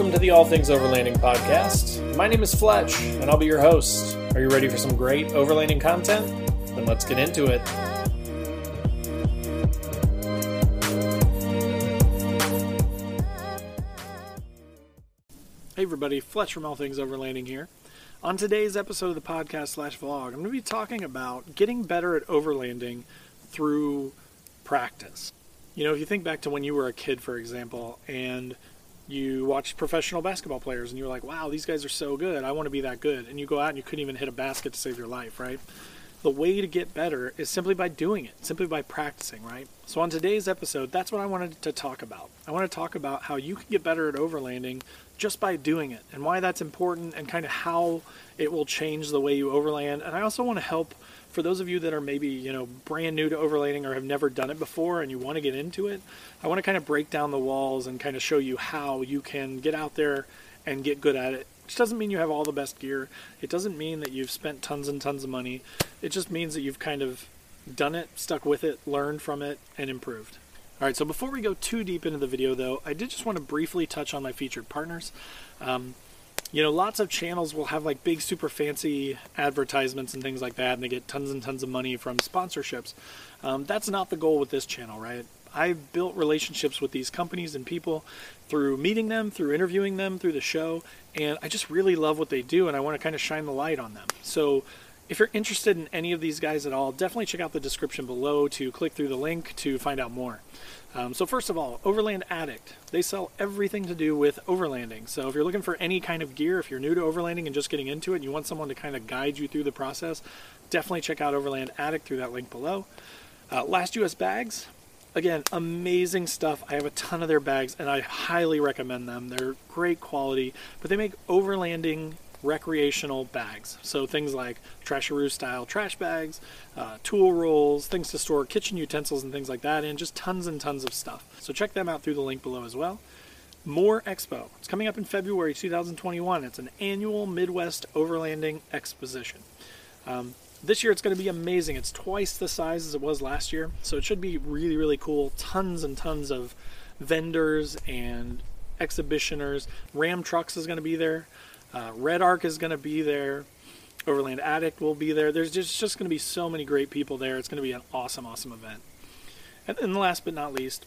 welcome to the All Things Overlanding podcast. My name is Fletch, and I'll be your host. Are you ready for some great overlanding content? Then let's get into it. Hey everybody, Fletch from All Things Overlanding here. On today's episode of the podcast slash vlog, I'm going to be talking about getting better at overlanding through practice. You know, if you think back to when you were a kid, for example, and you watch professional basketball players and you're like, wow, these guys are so good. I want to be that good. And you go out and you couldn't even hit a basket to save your life, right? The way to get better is simply by doing it, simply by practicing, right? So, on today's episode, that's what I wanted to talk about. I want to talk about how you can get better at overlanding just by doing it and why that's important and kind of how it will change the way you overland. And I also want to help for those of you that are maybe you know brand new to overlanding or have never done it before and you want to get into it i want to kind of break down the walls and kind of show you how you can get out there and get good at it. Which doesn't mean you have all the best gear. It doesn't mean that you've spent tons and tons of money. It just means that you've kind of done it stuck with it learned from it and improved all right so before we go too deep into the video though i did just want to briefly touch on my featured partners um, you know, lots of channels will have like big, super fancy advertisements and things like that, and they get tons and tons of money from sponsorships. Um, that's not the goal with this channel, right? I've built relationships with these companies and people through meeting them, through interviewing them, through the show, and I just really love what they do, and I want to kind of shine the light on them. So, if you're interested in any of these guys at all, definitely check out the description below to click through the link to find out more. Um, so first of all, Overland Addict. They sell everything to do with overlanding. So if you're looking for any kind of gear, if you're new to overlanding and just getting into it, and you want someone to kind of guide you through the process, definitely check out Overland Addict through that link below. Uh, Last US Bags. Again, amazing stuff. I have a ton of their bags, and I highly recommend them. They're great quality, but they make overlanding recreational bags. So things like trasharoo style trash bags, uh, tool rolls, things to store kitchen utensils and things like that and just tons and tons of stuff. So check them out through the link below as well. Moore Expo. It's coming up in February 2021. It's an annual Midwest Overlanding Exposition. Um, this year it's going to be amazing. It's twice the size as it was last year, so it should be really, really cool. Tons and tons of vendors and exhibitioners. Ram Trucks is going to be there. Uh, Redarc is going to be there. Overland Addict will be there. There's just, just going to be so many great people there. It's going to be an awesome, awesome event. And then last but not least,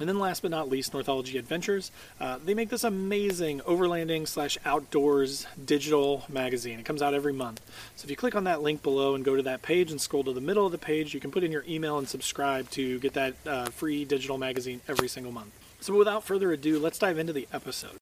and then last but not least, Northology Adventures. Uh, they make this amazing overlanding slash outdoors digital magazine. It comes out every month. So if you click on that link below and go to that page and scroll to the middle of the page, you can put in your email and subscribe to get that uh, free digital magazine every single month. So without further ado, let's dive into the episode.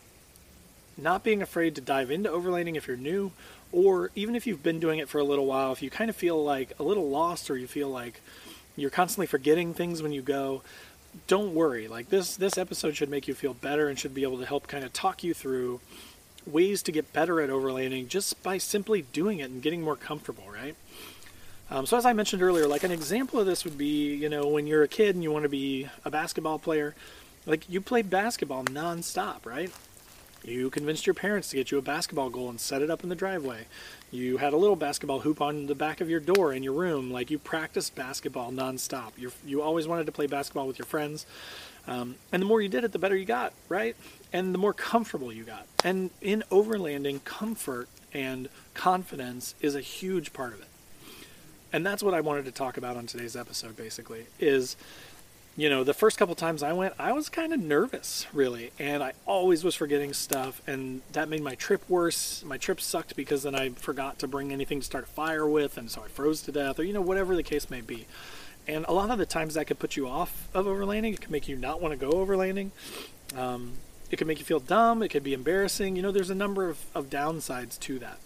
not being afraid to dive into overlanding if you're new, or even if you've been doing it for a little while, if you kind of feel like a little lost or you feel like you're constantly forgetting things when you go, don't worry. Like this this episode should make you feel better and should be able to help kind of talk you through ways to get better at overlanding just by simply doing it and getting more comfortable, right? Um, so as I mentioned earlier, like an example of this would be, you know, when you're a kid and you want to be a basketball player, like you play basketball nonstop, right? You convinced your parents to get you a basketball goal and set it up in the driveway. You had a little basketball hoop on the back of your door in your room. Like you practiced basketball nonstop. You you always wanted to play basketball with your friends. Um, and the more you did it, the better you got, right? And the more comfortable you got. And in overlanding, comfort and confidence is a huge part of it. And that's what I wanted to talk about on today's episode, basically, is you know, the first couple times I went, I was kind of nervous, really, and I always was forgetting stuff, and that made my trip worse. My trip sucked because then I forgot to bring anything to start a fire with, and so I froze to death, or you know, whatever the case may be. And a lot of the times that could put you off of overlanding. It can make you not want to go overlanding. Um, it can make you feel dumb. It could be embarrassing. You know, there's a number of, of downsides to that.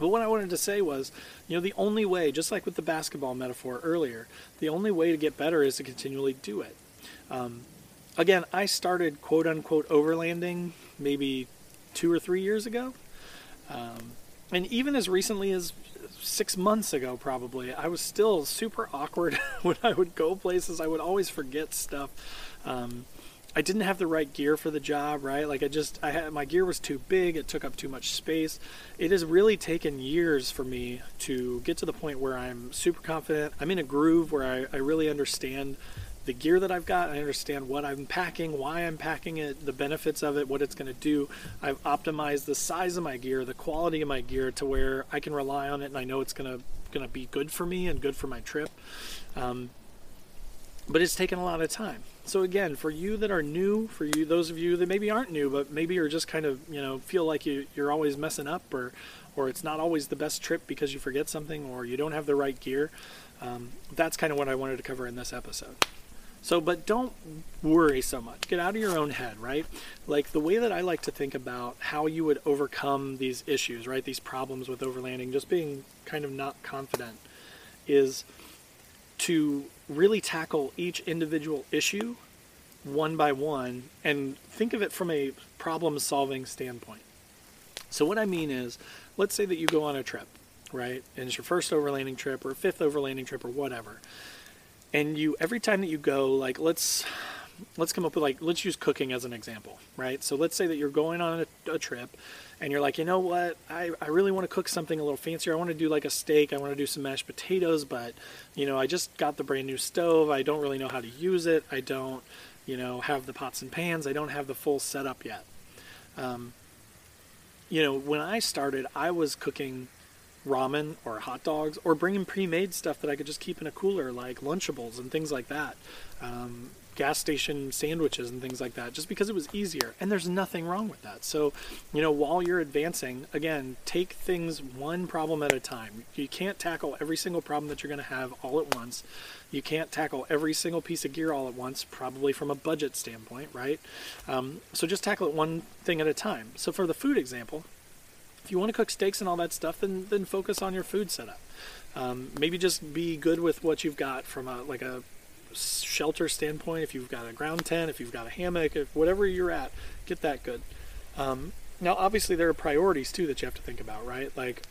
But what I wanted to say was, you know, the only way, just like with the basketball metaphor earlier, the only way to get better is to continually do it. Um, again, I started quote unquote overlanding maybe two or three years ago. Um, and even as recently as six months ago, probably, I was still super awkward when I would go places. I would always forget stuff. Um, I didn't have the right gear for the job, right? Like I just, I had my gear was too big. It took up too much space. It has really taken years for me to get to the point where I'm super confident. I'm in a groove where I, I really understand the gear that I've got. I understand what I'm packing, why I'm packing it, the benefits of it, what it's going to do. I've optimized the size of my gear, the quality of my gear to where I can rely on it and I know it's going to going to be good for me and good for my trip. Um, but it's taken a lot of time. So again, for you that are new, for you those of you that maybe aren't new, but maybe you're just kind of you know feel like you you're always messing up or or it's not always the best trip because you forget something or you don't have the right gear. Um, that's kind of what I wanted to cover in this episode. So, but don't worry so much. Get out of your own head, right? Like the way that I like to think about how you would overcome these issues, right? These problems with overlanding, just being kind of not confident, is to really tackle each individual issue one by one and think of it from a problem solving standpoint. So, what I mean is, let's say that you go on a trip, right? And it's your first overlanding trip or fifth overlanding trip or whatever and you every time that you go like let's let's come up with like let's use cooking as an example right so let's say that you're going on a, a trip and you're like you know what? I, I really want to cook something a little fancier. I want to do like a steak. I want to do some mashed potatoes but you know i just got the brand new stove. I don't really know how to use it. I don't you know have the pots and pans. I don't have the full setup yet. Um, you know when i started i was cooking ramen or hot dogs or bringing pre-made stuff that I could just keep in a cooler like Lunchables and things like that. Um, gas station sandwiches and things like that just because it was easier and there's nothing wrong with that. So you know while you're advancing again take things one problem at a time. You can't tackle every single problem that you're going to have all at once. You can't tackle every single piece of gear all at once probably from a budget standpoint right? Um, so just tackle it one thing at a time. So for the food example if you want to cook steaks and all that stuff, then then focus on your food setup. Um, maybe just be good with what you've got from a like a shelter standpoint. If you've got a ground tent, if you've got a hammock, if whatever you're at, get that good. Um, now, obviously, there are priorities too that you have to think about, right? Like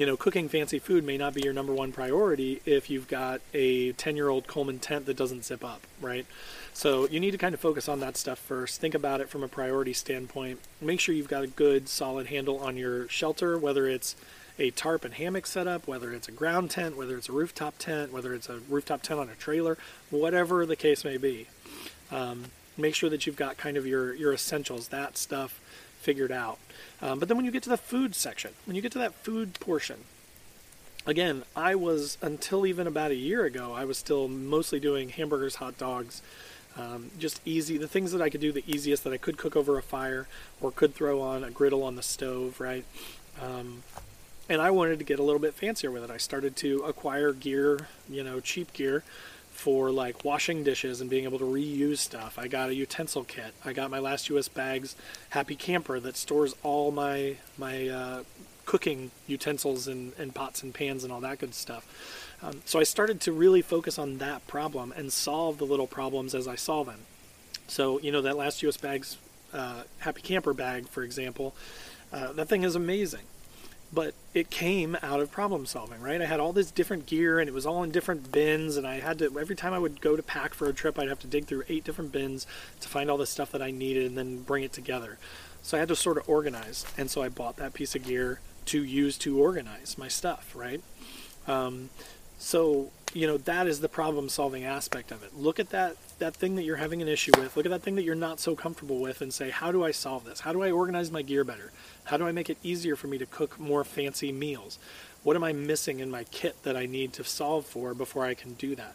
you know, cooking fancy food may not be your number one priority if you've got a 10 year old Coleman tent that doesn't zip up, right? So you need to kind of focus on that stuff first. Think about it from a priority standpoint. Make sure you've got a good, solid handle on your shelter, whether it's a tarp and hammock setup, whether it's a ground tent, whether it's a rooftop tent, whether it's a rooftop tent on a trailer, whatever the case may be. Um, make sure that you've got kind of your, your essentials, that stuff figured out. Um, but then when you get to the food section, when you get to that food portion, again, I was until even about a year ago, I was still mostly doing hamburgers, hot dogs, um, just easy, the things that I could do the easiest that I could cook over a fire or could throw on a griddle on the stove, right? Um, and I wanted to get a little bit fancier with it. I started to acquire gear, you know, cheap gear for like washing dishes and being able to reuse stuff. I got a utensil kit. I got my last US bags Happy Camper that stores all my my uh, cooking utensils and, and pots and pans and all that good stuff. Um, so I started to really focus on that problem and solve the little problems as I saw them. So you know that last US bags uh, Happy Camper bag, for example, uh, that thing is amazing but it came out of problem solving, right? I had all this different gear and it was all in different bins, and I had to, every time I would go to pack for a trip, I'd have to dig through eight different bins to find all the stuff that I needed and then bring it together. So I had to sort of organize, and so I bought that piece of gear to use to organize my stuff, right? Um, so you know that is the problem solving aspect of it. Look at that that thing that you're having an issue with. Look at that thing that you're not so comfortable with and say how do i solve this? How do i organize my gear better? How do i make it easier for me to cook more fancy meals? What am i missing in my kit that i need to solve for before i can do that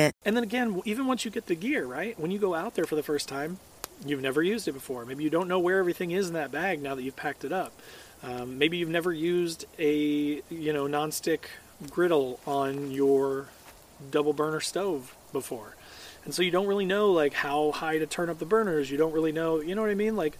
Market. And then again, even once you get the gear, right? When you go out there for the first time, you've never used it before. Maybe you don't know where everything is in that bag now that you've packed it up. Um, maybe you've never used a you know nonstick griddle on your double burner stove before, and so you don't really know like how high to turn up the burners. You don't really know, you know what I mean? Like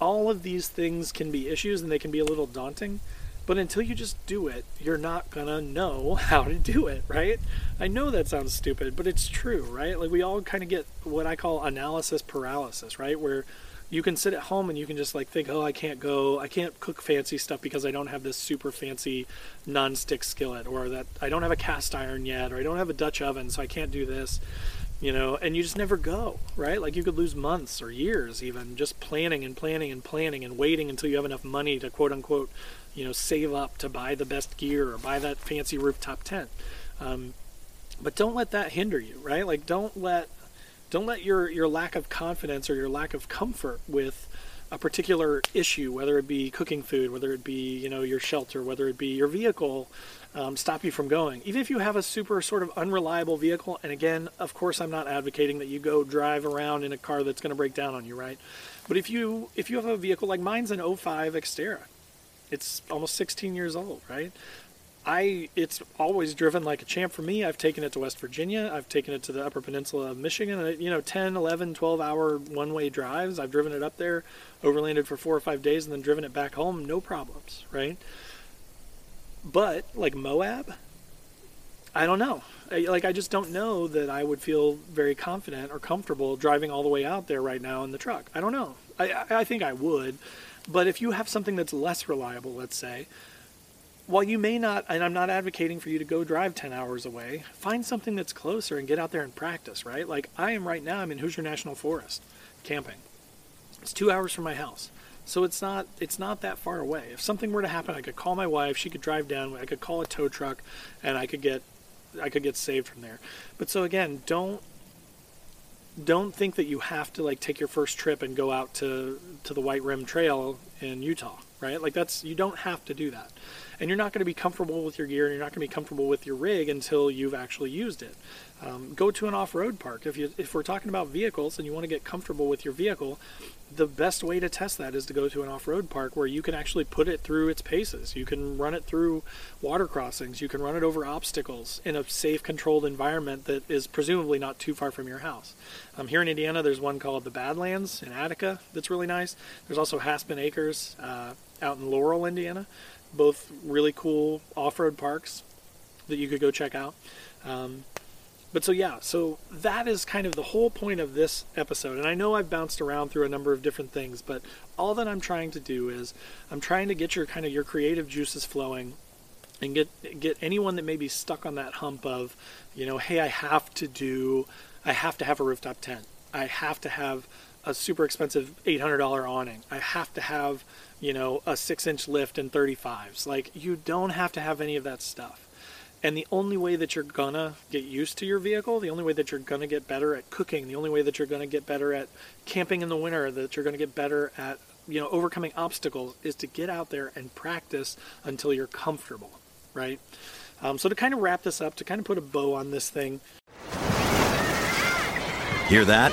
all of these things can be issues and they can be a little daunting. But until you just do it, you're not gonna know how to do it, right? I know that sounds stupid, but it's true, right? Like we all kind of get what I call analysis paralysis, right? Where you can sit at home and you can just like think, oh, I can't go, I can't cook fancy stuff because I don't have this super fancy non-stick skillet, or that I don't have a cast iron yet, or I don't have a Dutch oven, so I can't do this, you know. And you just never go, right? Like you could lose months or years even just planning and planning and planning and waiting until you have enough money to quote unquote, you know, save up to buy the best gear or buy that fancy rooftop tent. Um, but don't let that hinder you, right? Like don't let don't let your, your lack of confidence or your lack of comfort with a particular issue, whether it be cooking food, whether it be you know your shelter, whether it be your vehicle, um, stop you from going. Even if you have a super sort of unreliable vehicle, and again, of course, I'm not advocating that you go drive around in a car that's going to break down on you, right? But if you if you have a vehicle like mine's an 05 Xterra, it's almost 16 years old, right? I it's always driven like a champ for me. I've taken it to West Virginia. I've taken it to the Upper Peninsula of Michigan. You know, 10, 11, 12 hour one way drives. I've driven it up there, overlanded for four or five days, and then driven it back home. No problems, right? But like Moab, I don't know. Like I just don't know that I would feel very confident or comfortable driving all the way out there right now in the truck. I don't know. I I think I would, but if you have something that's less reliable, let's say, while you may not, and I'm not advocating for you to go drive 10 hours away, find something that's closer and get out there and practice, right? Like I am right now, I'm in Hoosier National Forest camping. It's two hours from my house. So it's not it's not that far away. If something were to happen, I could call my wife. She could drive down. I could call a tow truck, and I could get I could get saved from there. But so again, don't don't think that you have to like take your first trip and go out to to the White Rim Trail in Utah, right? Like that's you don't have to do that and you're not going to be comfortable with your gear and you're not going to be comfortable with your rig until you've actually used it. Um, go to an off-road park. If you if we're talking about vehicles and you want to get comfortable with your vehicle, the best way to test that is to go to an off-road park where you can actually put it through its paces. You can run it through water crossings. You can run it over obstacles in a safe, controlled environment that is presumably not too far from your house. Um, here in Indiana, there's one called the Badlands in Attica that's really nice. There's also Haspin Acres uh, out in Laurel, Indiana both really cool off-road parks that you could go check out. Um, but so yeah, so that is kind of the whole point of this episode. And I know I've bounced around through a number of different things, but all that I'm trying to do is I'm trying to get your kind of your creative juices flowing and get get anyone that may be stuck on that hump of, you know, hey, I have to do I have to have a rooftop tent. I have to have a super expensive $800 awning. I have to have, you know, a six inch lift and 35s. Like, you don't have to have any of that stuff. And the only way that you're gonna get used to your vehicle, the only way that you're gonna get better at cooking, the only way that you're gonna get better at camping in the winter, that you're gonna get better at, you know, overcoming obstacles is to get out there and practice until you're comfortable, right? Um, so to kind of wrap this up, to kind of put a bow on this thing. Hear that?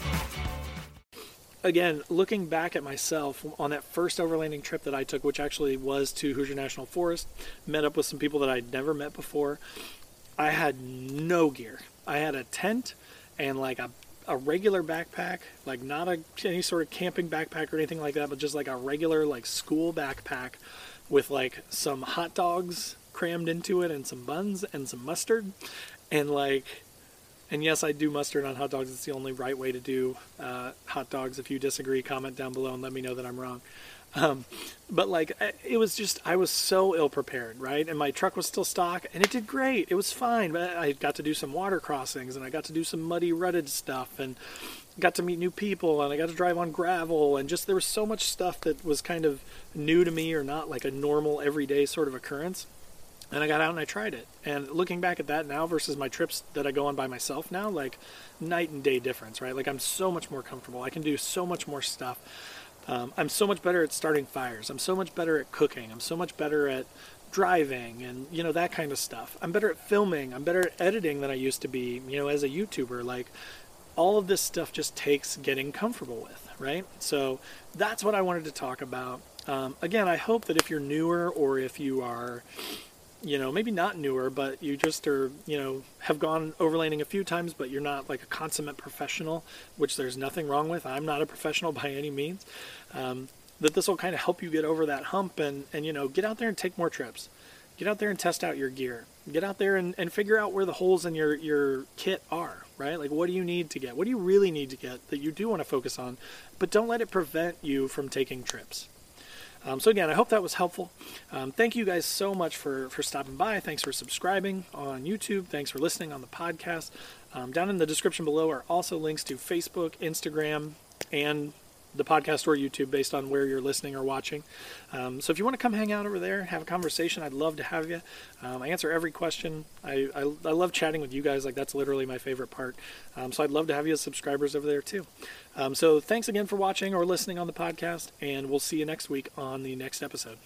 again, looking back at myself on that first overlanding trip that I took, which actually was to Hoosier National Forest, met up with some people that I'd never met before. I had no gear. I had a tent and like a, a regular backpack, like not a, any sort of camping backpack or anything like that, but just like a regular like school backpack with like some hot dogs crammed into it and some buns and some mustard and like and yes, I do mustard on hot dogs. It's the only right way to do uh, hot dogs. If you disagree, comment down below and let me know that I'm wrong. Um, but like, it was just, I was so ill prepared, right? And my truck was still stock and it did great. It was fine. But I got to do some water crossings and I got to do some muddy, rutted stuff. And, got to meet new people and I got to drive on gravel and just there was so much stuff that was kind of new to me or not like a normal everyday sort of occurrence. And I got out and I tried it. And looking back at that now versus my trips that I go on by myself now, like night and day difference, right? Like I'm so much more comfortable. I can do so much more stuff. Um, I'm so much better at starting fires. I'm so much better at cooking. I'm so much better at driving and you know that kind of stuff. I'm better at filming. I'm better at editing than I used to be. You know, as a YouTuber, like all of this stuff just takes getting comfortable with, right? So that's what I wanted to talk about. Um, again, I hope that if you're newer or if you are you know, maybe not newer, but you just are, you know, have gone overlanding a few times, but you're not like a consummate professional, which there's nothing wrong with. I'm not a professional by any means. Um, that this will kind of help you get over that hump and, and, you know, get out there and take more trips. Get out there and test out your gear. Get out there and, and figure out where the holes in your, your kit are, right? Like, what do you need to get? What do you really need to get that you do want to focus on? But don't let it prevent you from taking trips. Um, so again, I hope that was helpful. Um, thank you guys so much for for stopping by. Thanks for subscribing on YouTube. Thanks for listening on the podcast. Um, down in the description below are also links to Facebook, Instagram, and the podcast or YouTube based on where you're listening or watching. Um, so if you want to come hang out over there, have a conversation, I'd love to have you. Um, I answer every question. I, I, I, love chatting with you guys. Like that's literally my favorite part. Um, so I'd love to have you as subscribers over there too. Um, so thanks again for watching or listening on the podcast, and we'll see you next week on the next episode.